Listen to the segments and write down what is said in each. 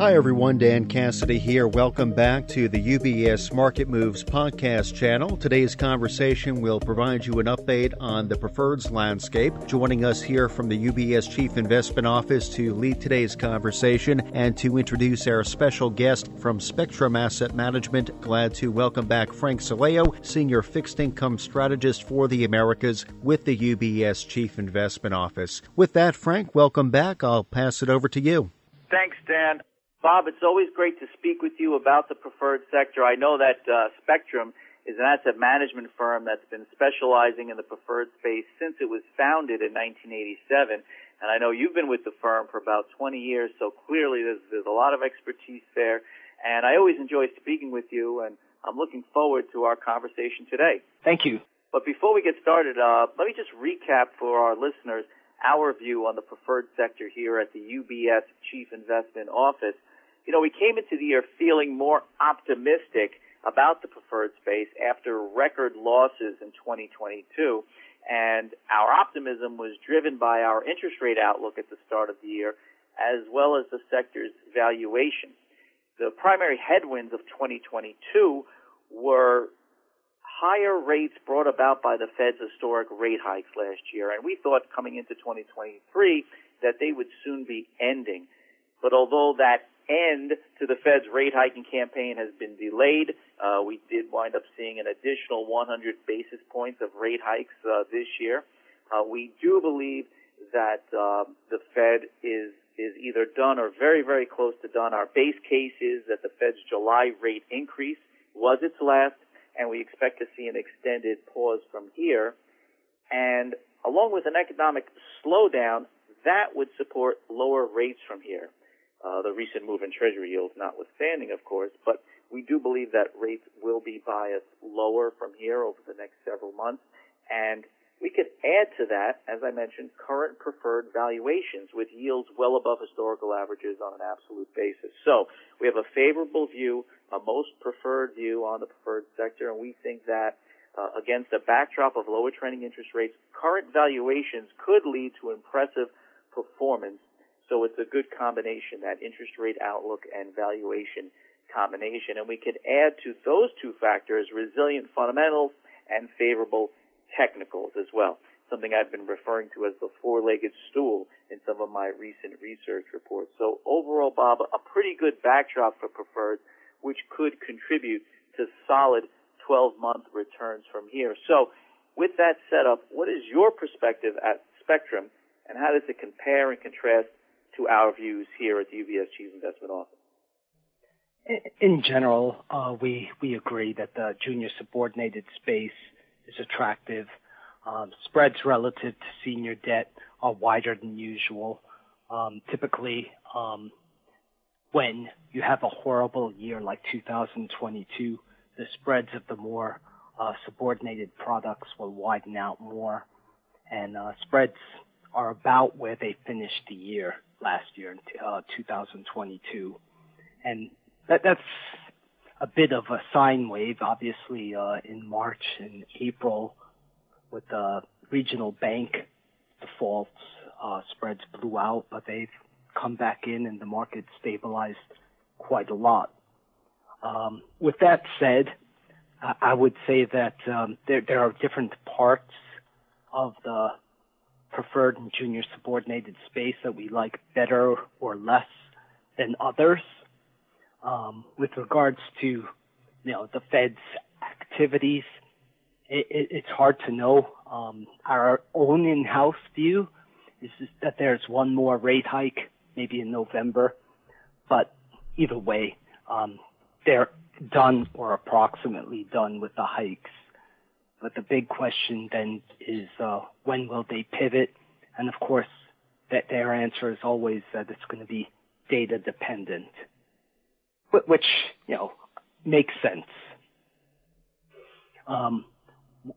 Hi, everyone. Dan Cassidy here. Welcome back to the UBS Market Moves podcast channel. Today's conversation will provide you an update on the preferreds landscape. Joining us here from the UBS Chief Investment Office to lead today's conversation and to introduce our special guest from Spectrum Asset Management. Glad to welcome back Frank Sileo, Senior Fixed Income Strategist for the Americas with the UBS Chief Investment Office. With that, Frank, welcome back. I'll pass it over to you. Thanks, Dan. Bob, it's always great to speak with you about the preferred sector. I know that uh, Spectrum is an asset management firm that's been specializing in the preferred space since it was founded in 1987. And I know you've been with the firm for about 20 years, so clearly there's, there's a lot of expertise there. And I always enjoy speaking with you, and I'm looking forward to our conversation today. Thank you. But before we get started, uh, let me just recap for our listeners our view on the preferred sector here at the UBS Chief Investment Office you know, we came into the year feeling more optimistic about the preferred space after record losses in 2022. And our optimism was driven by our interest rate outlook at the start of the year, as well as the sector's valuation. The primary headwinds of 2022 were higher rates brought about by the Fed's historic rate hikes last year. And we thought coming into 2023 that they would soon be ending. But although that end to the Fed's rate hiking campaign has been delayed. Uh, we did wind up seeing an additional 100 basis points of rate hikes uh, this year. Uh, we do believe that um, the Fed is is either done or very very close to done. Our base case is that the Fed's July rate increase was its last, and we expect to see an extended pause from here. And along with an economic slowdown, that would support lower rates from here uh, the recent move in Treasury yields notwithstanding, of course, but we do believe that rates will be biased lower from here over the next several months. And we could add to that, as I mentioned, current preferred valuations with yields well above historical averages on an absolute basis. So we have a favorable view, a most preferred view on the preferred sector, and we think that uh, against a backdrop of lower trending interest rates, current valuations could lead to impressive performance so it's a good combination, that interest rate outlook and valuation combination. And we can add to those two factors resilient fundamentals and favorable technicals as well. Something I've been referring to as the four-legged stool in some of my recent research reports. So overall, Bob, a pretty good backdrop for preferred, which could contribute to solid 12-month returns from here. So with that setup, what is your perspective at Spectrum, and how does it compare and contrast to our views here at the UBS Chief Investment Office? In general, uh, we we agree that the junior subordinated space is attractive. Um, spreads relative to senior debt are wider than usual. Um, typically, um, when you have a horrible year like 2022, the spreads of the more uh, subordinated products will widen out more, and uh, spreads are about where they finished the year last year uh, 2022. And that, that's a bit of a sine wave, obviously, uh, in March and April with the regional bank defaults, uh, spreads blew out, but they've come back in and the market stabilized quite a lot. Um, with that said, I would say that um, there, there are different parts of the preferred and junior subordinated space that we like better or less than others. Um, with regards to, you know, the Fed's activities, it, it, it's hard to know. Um, our own in-house view is that there's one more rate hike, maybe in November, but either way, um, they're done or approximately done with the hikes. But the big question then is uh, when will they pivot? And of course, that their answer is always that it's going to be data dependent, which you know makes sense. Um,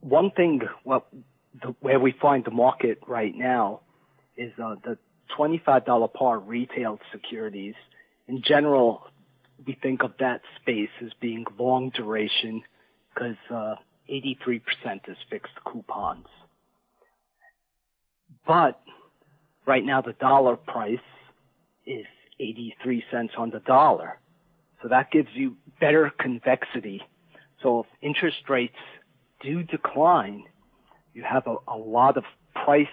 one thing, well, the, where we find the market right now is uh, the $25 par retail securities. In general, we think of that space as being long duration because uh, 83% is fixed coupons. But right now the dollar price is 83 cents on the dollar. So that gives you better convexity. So if interest rates do decline, you have a, lot of price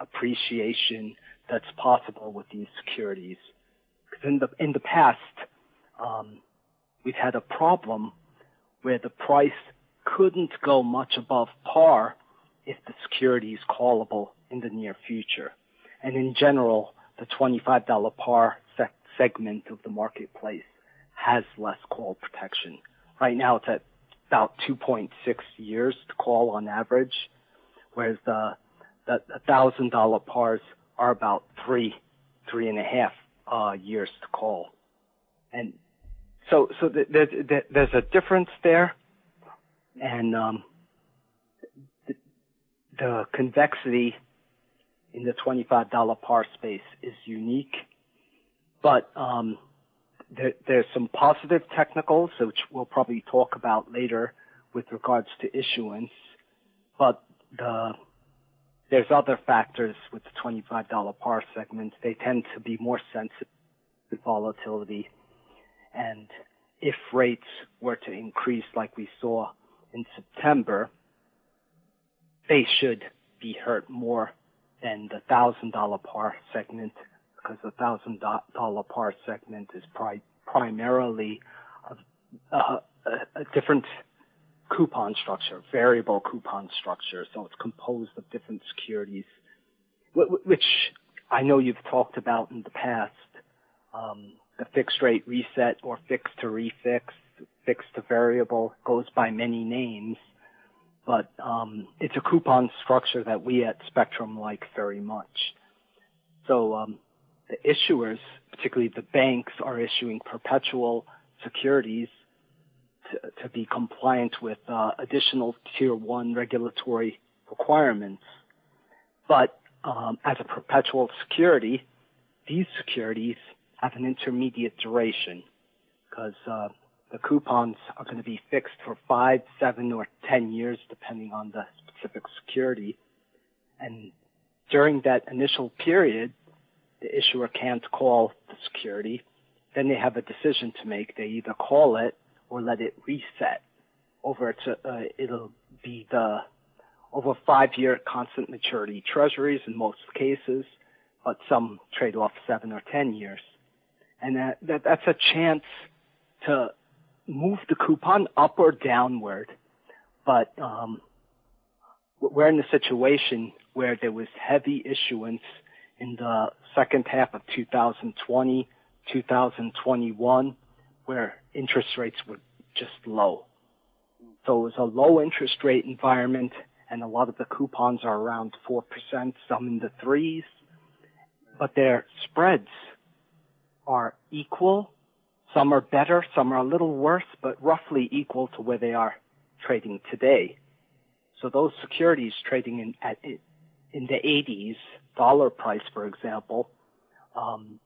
appreciation that's possible with these securities. Because in the in the past, um, we've had a problem where the price couldn't go much above par if the security is callable in the near future. And in general, the $25 par segment of the marketplace has less call protection. Right now it's at about 2.6 years to call on average, whereas the the thousand dollar pars are about three, three and a half uh, years to call, and so so there's a difference there, and um, the, the convexity in the $25 par space is unique, but um, there, there's some positive technicals, which we'll probably talk about later with regards to issuance, but the there's other factors with the $25 par segment. They tend to be more sensitive to volatility. And if rates were to increase like we saw in September, they should be hurt more than the thousand dollar par segment because the thousand dollar par segment is pri- primarily a, a, a, different coupon structure, variable coupon structure. So it's composed of different securities, which I know you've talked about in the past. Um, the fixed rate reset or fixed to refix, fixed to variable goes by many names but um, it's a coupon structure that we at Spectrum like very much. So um, the issuers, particularly the banks, are issuing perpetual securities to, to be compliant with uh, additional Tier 1 regulatory requirements. But um, as a perpetual security, these securities have an intermediate duration because uh, the coupons are going to be fixed for five, seven, or ten years, depending on the specific security. And during that initial period, the issuer can't call the security. Then they have a decision to make. They either call it or let it reset over to, uh, it'll be the over five-year constant maturity treasuries in most cases, but some trade off seven or ten years. And that, that that's a chance to move the coupon up or downward, but um, we're in a situation where there was heavy issuance in the second half of 2020, 2021, where interest rates were just low. So it was a low interest rate environment, and a lot of the coupons are around 4%, some in the threes, but their spreads are equal some are better, some are a little worse, but roughly equal to where they are trading today. So those securities trading in at in the 80s dollar price, for example, um,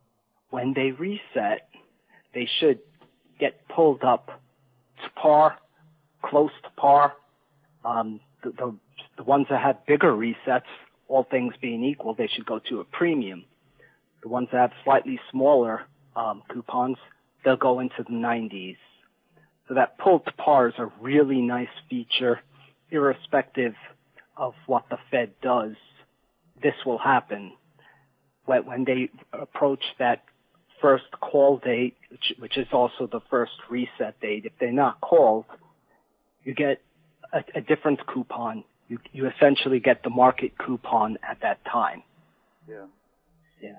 when they reset, they should get pulled up to par, close to par. Um, the, the, the ones that have bigger resets, all things being equal, they should go to a premium. The ones that have slightly smaller um, coupons, they'll go into the 90s. So that pull to par is a really nice feature, irrespective of what the Fed does. This will happen when they approach that first call date, which, which is also the first reset date. If they're not called, you get a, a different coupon. You, you essentially get the market coupon at that time. Yeah. Yeah.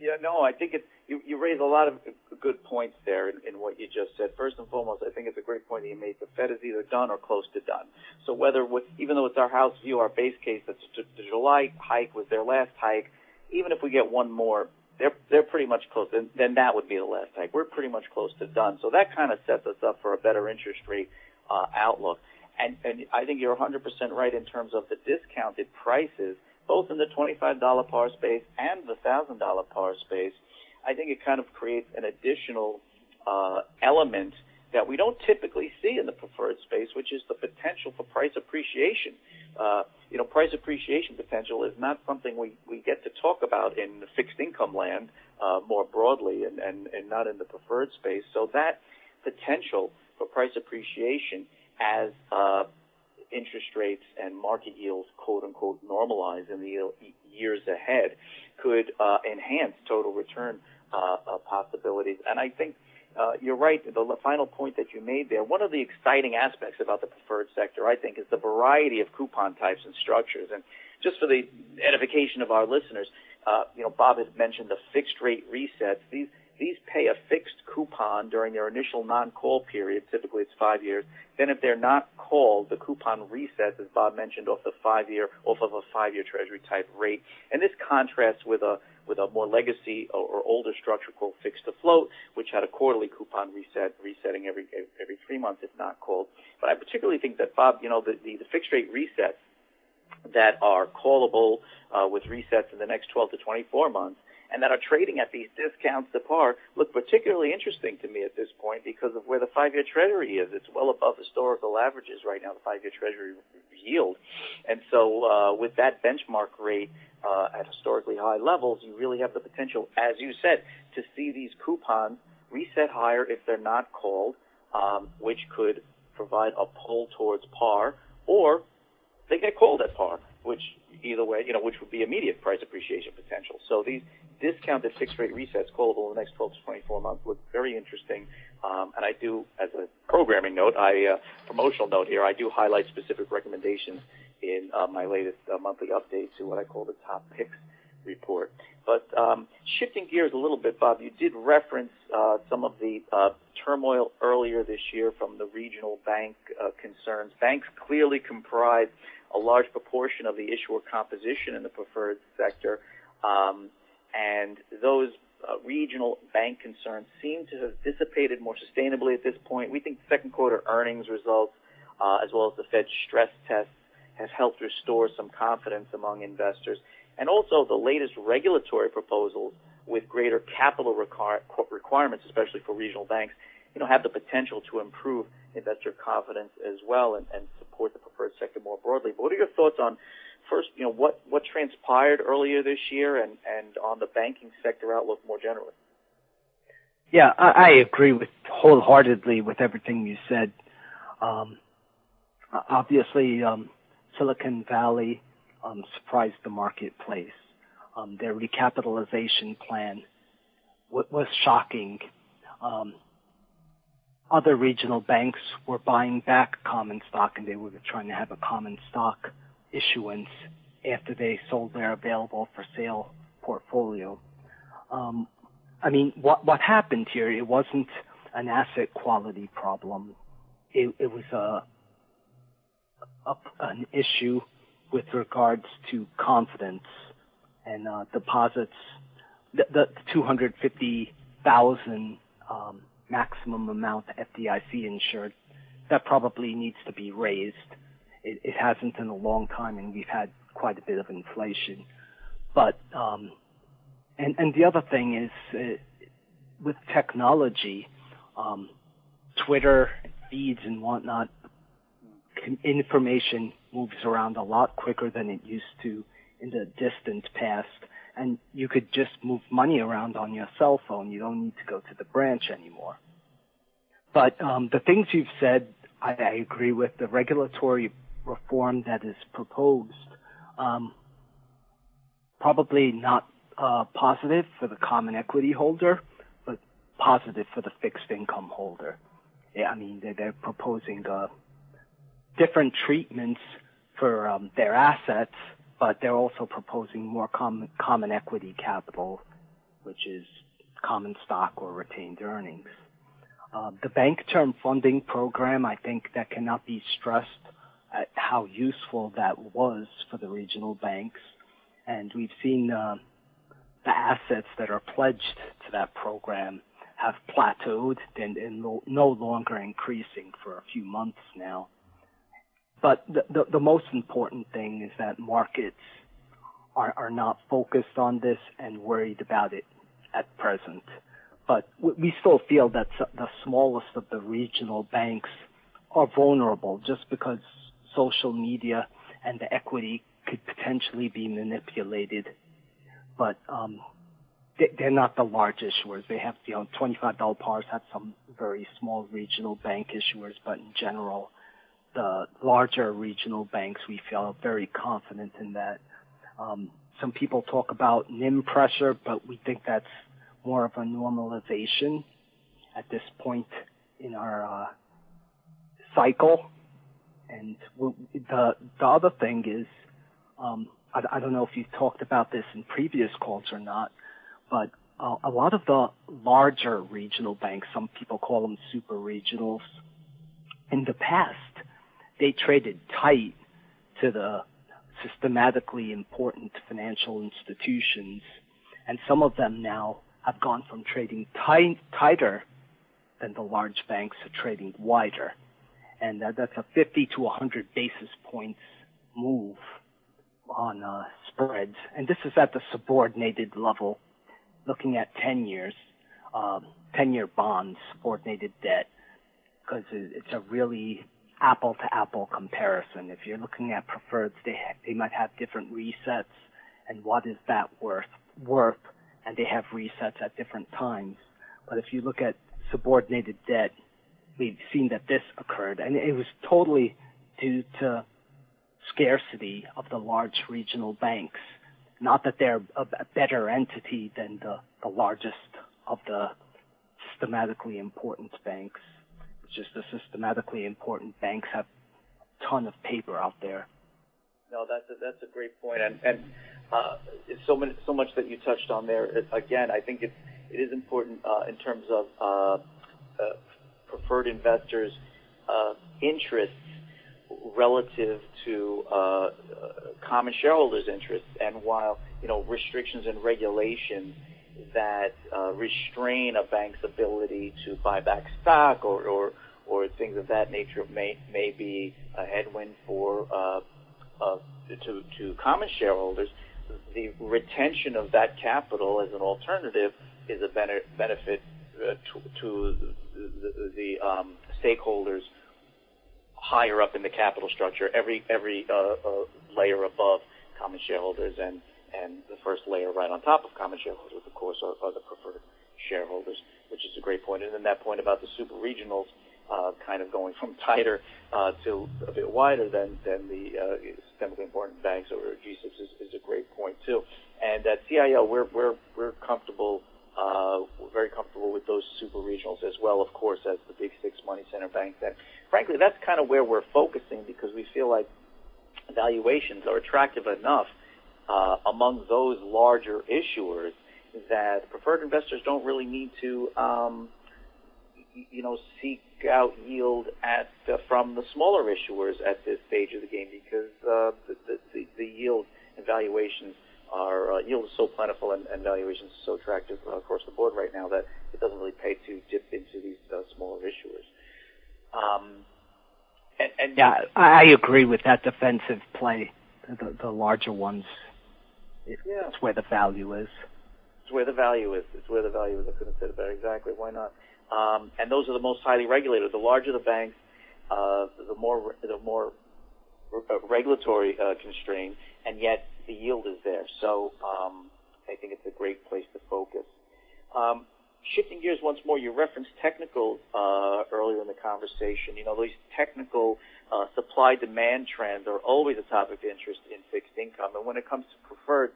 Yeah, no, I think it's you, you raise a lot of good points there in, in what you just said. First and foremost, I think it's a great point that you made. The Fed is either done or close to done. So whether even though it's our house view, our base case that the July hike was their last hike, even if we get one more, they're they're pretty much close. Then, then that would be the last hike. We're pretty much close to done. So that kind of sets us up for a better interest rate uh, outlook. And and I think you're 100% right in terms of the discounted prices both in the $25 par space and the $1,000 par space, I think it kind of creates an additional uh, element that we don't typically see in the preferred space, which is the potential for price appreciation. Uh, you know, price appreciation potential is not something we, we get to talk about in the fixed income land uh, more broadly and, and, and not in the preferred space. So that potential for price appreciation as uh, interest rates and market yields, quote unquote, normalize in the years ahead could uh, enhance total return uh, uh, possibilities. And I think uh, you're right. The final point that you made there, one of the exciting aspects about the preferred sector, I think, is the variety of coupon types and structures. And just for the edification of our listeners, uh, you know, Bob has mentioned the fixed rate resets. These these pay a fixed coupon during their initial non-call period. Typically, it's five years. Then, if they're not called, the coupon resets, as Bob mentioned, off the five-year, off of a five-year Treasury type rate. And this contrasts with a with a more legacy or, or older structure called fixed to float, which had a quarterly coupon reset, resetting every every three months if not called. But I particularly think that Bob, you know, the the, the fixed rate resets that are callable uh, with resets in the next 12 to 24 months and that are trading at these discounts to par look particularly interesting to me at this point because of where the five-year treasury is. It's well above historical averages right now, the five-year treasury yield. And so uh, with that benchmark rate uh, at historically high levels, you really have the potential, as you said, to see these coupons reset higher if they're not called, um, which could provide a pull towards par, or they get called at par, which either way, you know, which would be immediate price appreciation potential. So these discounted fixed rate resets callable in the next 12 to 24 months look very interesting. Um, and I do, as a programming note, I uh, promotional note here, I do highlight specific recommendations in uh, my latest uh, monthly update to what I call the top picks report. But um, shifting gears a little bit, Bob, you did reference uh, some of the uh, turmoil earlier this year from the regional bank uh, concerns. Banks clearly comprise a large proportion of the issuer composition in the preferred sector. Um, and those uh, regional bank concerns seem to have dissipated more sustainably at this point. We think second quarter earnings results, uh, as well as the Fed stress tests, have helped restore some confidence among investors. And also the latest regulatory proposals with greater capital require, requirements, especially for regional banks, you know, have the potential to improve investor confidence as well and, and support the preferred sector more broadly. But what are your thoughts on first, you know, what, what transpired earlier this year and, and on the banking sector outlook more generally? Yeah, I, I agree with wholeheartedly with everything you said. Um, obviously, um, Silicon Valley um, surprised the marketplace. Um, their recapitalization plan w- was shocking. Um, other regional banks were buying back common stock, and they were trying to have a common stock issuance after they sold their available for sale portfolio. Um, I mean, what what happened here? It wasn't an asset quality problem. It, it was a, a, an issue with regards to confidence and uh, deposits. The, the 250,000 um, maximum amount FDIC insured that probably needs to be raised it, it hasn't in a long time, and we've had quite a bit of inflation. But um, and and the other thing is uh, with technology, um, Twitter feeds and whatnot, information moves around a lot quicker than it used to in the distant past. And you could just move money around on your cell phone. You don't need to go to the branch anymore. But um, the things you've said, I, I agree with. The regulatory reform that is proposed um, probably not uh, positive for the common equity holder, but positive for the fixed income holder. Yeah, I mean, they're, they're proposing uh, different treatments for um, their assets, but they're also proposing more common, common equity capital, which is common stock or retained earnings. Uh, the bank term funding program, I think that cannot be stressed how useful that was for the regional banks. And we've seen uh, the assets that are pledged to that program have plateaued and, and no, longer increasing for a few months now. But the, the, the most important thing is that markets are, are not focused on this and worried about it at present. but we still feel that the smallest of the regional banks are vulnerable just because social media and the equity could potentially be manipulated. But um, they're not the large issuers. They have, you know, $25 pars have some very small regional bank issuers, but in general, the larger regional banks, we feel very confident in that. Um, some people talk about NIM pressure, but we think that's more of a normalization at this point in our uh, cycle. And the the other thing is, um, I, I don't know if you've talked about this in previous calls or not, but uh, a lot of the larger regional banks, some people call them super regionals, in the past, they traded tight to the systematically important financial institutions, and some of them now have gone from trading tight, tighter than the large banks to trading wider. And that, that's a 50 to 100 basis points move on uh, spreads. And this is at the subordinated level looking at 10 years, um, 10 year bonds, subordinated debt, because it's a really apple to apple comparison. If you're looking at preferreds, they, they might have different resets and what is that worth, worth, and they have resets at different times. But if you look at subordinated debt, we've seen that this occurred and it was totally due to scarcity of the large regional banks not that they're a, better entity than the, the largest of the systematically important banks. It's just the systematically important banks have a ton of paper out there. No, that's a, that's a great point, and and uh, so many so much that you touched on there. It, again, I think it's it is important uh, in terms of uh, uh preferred investors' uh, interests relative to uh, common shareholders' interests. And while you know restrictions and regulations that uh, restrain a bank's ability to buy back stock or, or or things of that nature may may be a headwind for uh, uh, to to common shareholders. The retention of that capital as an alternative is a benefit uh, to, to the, um, stakeholders higher up in the capital structure, every every uh, uh, layer above common shareholders and the first layer right on top of common shareholders, of course, are, the preferred shareholders, which is a great point. And then that point about the super regionals uh, kind of going from tighter uh, to a bit wider than than the uh, systemically important banks or GSIBs is, is a great point too. And at CIO, we're comfortable uh, very comfortable with those super regionals as well, of course, as the big six money center banks. And frankly, that's kind of where we're focusing because we feel like valuations are attractive enough uh, among those larger issuers that preferred investors don't really need to, um, you know, seek out yield at uh, from the smaller issuers at this stage of the game because uh, the, the, the yield and valuations our uh, yield is so plentiful and, and valuations so attractive uh, across the board right now that it doesn't really pay to dip into these uh, smaller issuers. Um, and, and yeah, I agree with that defensive play. The, the larger ones, it, yeah. it's where the value is. It's where the value is. It's where the value is. I couldn't say it better. Exactly. Why not? Um, and those are the most highly regulated. The larger the banks, uh, the more the more regulatory uh, constrained, and yet the yield is there. So um, I think it's a great place to focus. Um, shifting gears once more, you referenced technical uh, earlier in the conversation. You know, these technical uh, supply-demand trends are always a topic of interest in fixed income. And when it comes to preferred,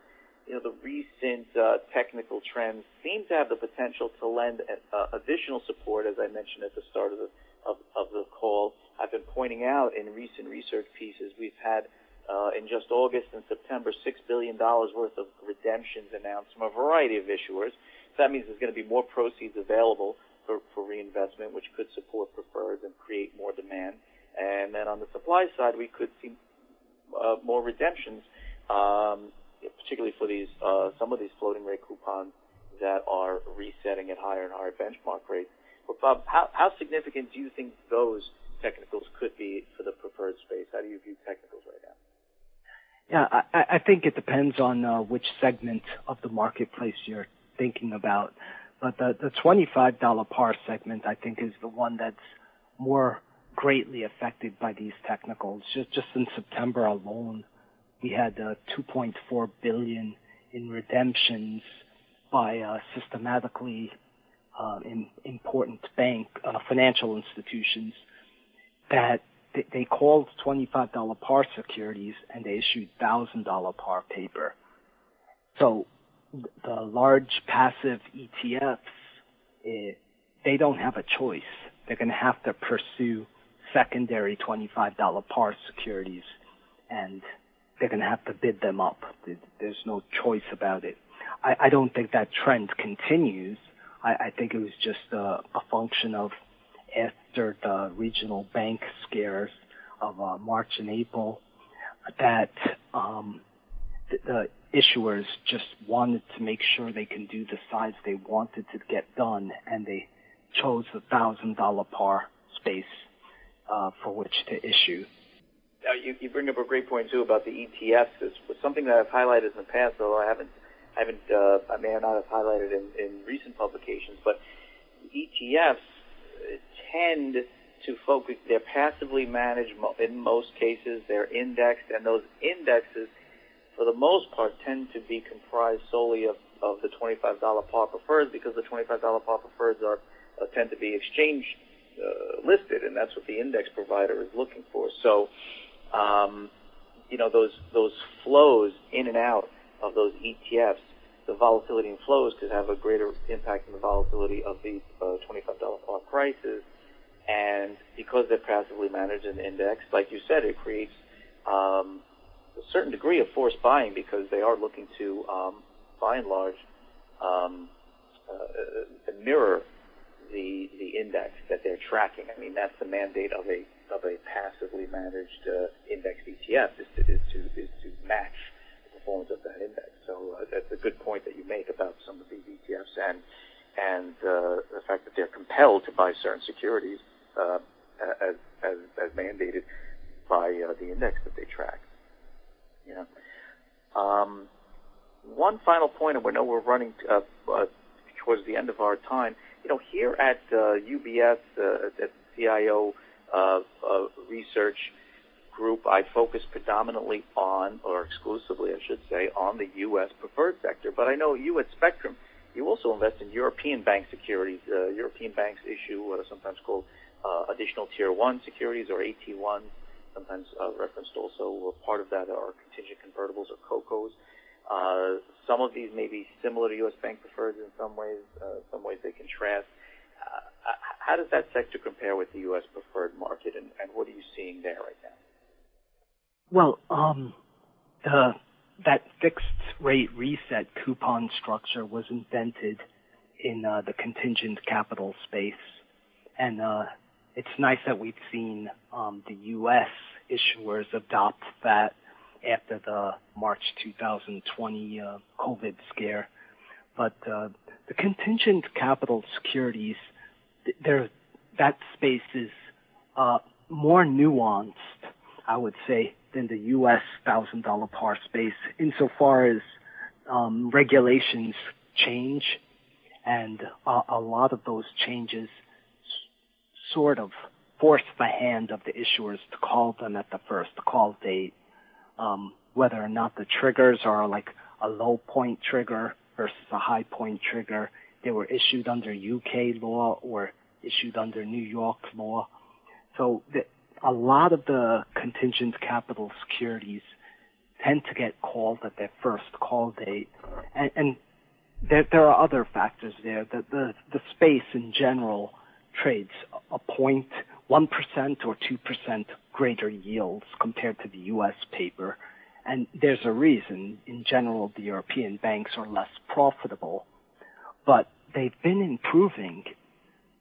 you know, the recent uh, technical trends seem to have the potential to lend uh, additional support, as I mentioned at the start of the of, of the call. I've been pointing out in recent research pieces we've had uh, in just August and September, $6 billion worth of redemptions announced from a variety of issuers. So that means there's going to be more proceeds available for, for reinvestment, which could support preferreds and create more demand. And then on the supply side, we could see uh, more redemptions, um, particularly for these uh, some of these floating rate coupons that are resetting at higher and higher benchmark rates. But Bob, how, how significant do you think those technicals could be for the preferred space? How do you view technicals right now? Yeah, I, I think it depends on uh, which segment of the marketplace you're thinking about. But the, the $25 par segment, I think, is the one that's more greatly affected by these technicals. Just, just in September alone, we had uh, 2.4 billion in redemptions by uh, systematically uh, in, important bank uh, financial institutions that they, they called $25 par securities and they issued $1,000 par paper. So the large passive ETFs, it, eh, they don't have a choice. They're going to have to pursue secondary $25 par securities and they're going to have to bid them up. There's no choice about it. I, I don't think that trend continues. I, I think it was just a, a function of after the regional bank scares of uh, March and April that um, the, the issuers just wanted to make sure they can do the size they wanted to get done, and they chose the thousand dollar par space uh, for which to issue. Now, you, you bring up a great point too about the ETFs. Was something that I've highlighted in the past, although I haven't, I haven't, uh, I may not have highlighted in, in recent publications. But ETFs tend to focus. They're passively managed in most cases. They're indexed, and those indexes, for the most part, tend to be comprised solely of, of the $25 par preferreds because the $25 par preferreds are uh, tend to be exchange uh, listed, and that's what the index provider is looking for. So, um, you know, those those flows in and out of those ETFs, the volatility in flows could have a greater impact on the volatility of the uh, $25 par prices and because they're passively managed and indexed, like you said, it creates um, a certain degree of forced buying because they are looking to, um, by and large, um, uh, mirror the the index that they're tracking. I mean, that's the mandate of a of a passively managed uh, index ETF is to, is to is to match the performance of that index. So uh, that's a good point that you make about some of these ETFs and and uh, the fact that they're compelled to buy certain securities uh, as, as, as mandated by uh, the index that they track. Know. Um, one final point, and we know we're running uh, uh, towards the end of our time. You know, here at uh, UBS, uh, at CIO uh, uh, Research Group, I focus predominantly on, or exclusively, I should say, on the U.S. preferred sector. But I know you at Spectrum, you also invest in European bank securities. Uh, European banks issue what are sometimes called uh, additional Tier 1 securities or AT1s, sometimes uh, referenced also. Part of that are contingent convertibles or COCOs. Uh, some of these may be similar to U.S. bank preferreds in some ways. Some ways they contrast. How does that sector compare with the U.S. preferred market, and what are you seeing there right now? Well, um, that fixed rate reset coupon structure was invented in the contingent capital space. and it's nice that we've seen um, the U.S. issuers adopt that after the March 2020 uh, COVID scare. But uh, the contingent capital securities, that space is uh, more nuanced, I would say, than the U.S. thousand dollar par space, insofar as um, regulations change, and uh, a lot of those changes sort of force the hand of the issuers to call them at the first call date, um, whether or not the triggers are like a low point trigger versus a high point trigger. They were issued under UK law or issued under New York law. So a lot of the contingent capital securities tend to get called at their first call date. And, and there, there are other factors there. The, the, the space in general trades a point, 1 or 2% greater yields compared to the U.S. paper. And there's a reason. In general, the European banks are less profitable, but they've been improving.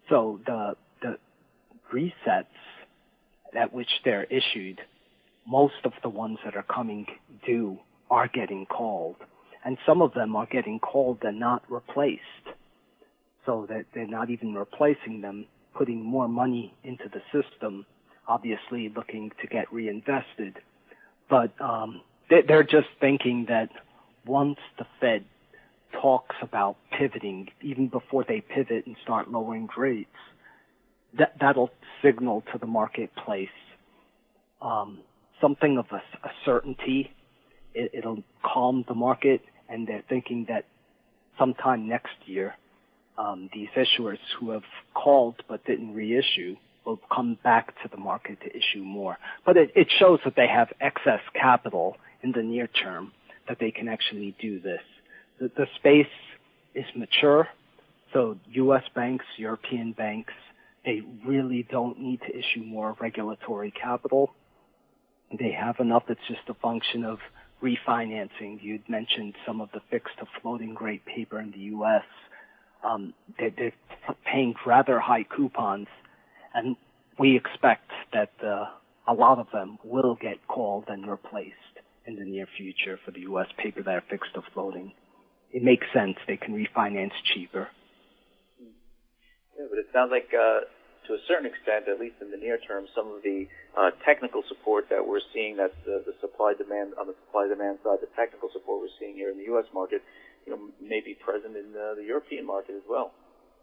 So the, the resets at which they're issued, most of the ones that are coming due are getting called. And some of them are getting called and not replaced so that they're not even replacing them, putting more money into the system, obviously looking to get reinvested. But um, they're just thinking that once the Fed talks about pivoting, even before they pivot and start lowering rates, that that'll signal to the marketplace um, something of a, a certainty. It, it'll calm the market, and they're thinking that sometime next year, um, these issuers who have called but didn't reissue will come back to the market to issue more. But it, it shows that they have excess capital in the near term that they can actually do this. The, the space is mature, so U.S. banks, European banks, they really don't need to issue more regulatory capital. They have enough. It's just a function of refinancing. You'd mentioned some of the fixed to floating rate paper in the U.S. Um, they're, they're paying rather high coupons, and we expect that uh, a lot of them will get called and replaced in the near future for the U.S. paper that are fixed to floating. It makes sense. They can refinance cheaper. Yeah, but it sounds like, uh, to a certain extent, at least in the near term, some of the uh, technical support that we're seeing, that's the, the supply demand on the supply demand side, the technical support we're seeing here in the U.S. market, you know, may be present in uh, the European market as well.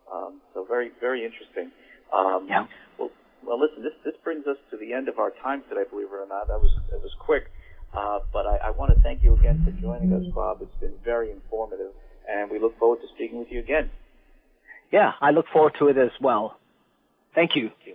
Um, so very, very interesting. Um, yeah. Well, well, listen, this this brings us to the end of our time today. Believe it or not, that was it was quick. Uh, but I, I want to thank you again for joining us, Bob. It's been very informative, and we look forward to speaking with you again. Yeah, I look forward to it as well. Thank you. Thank you.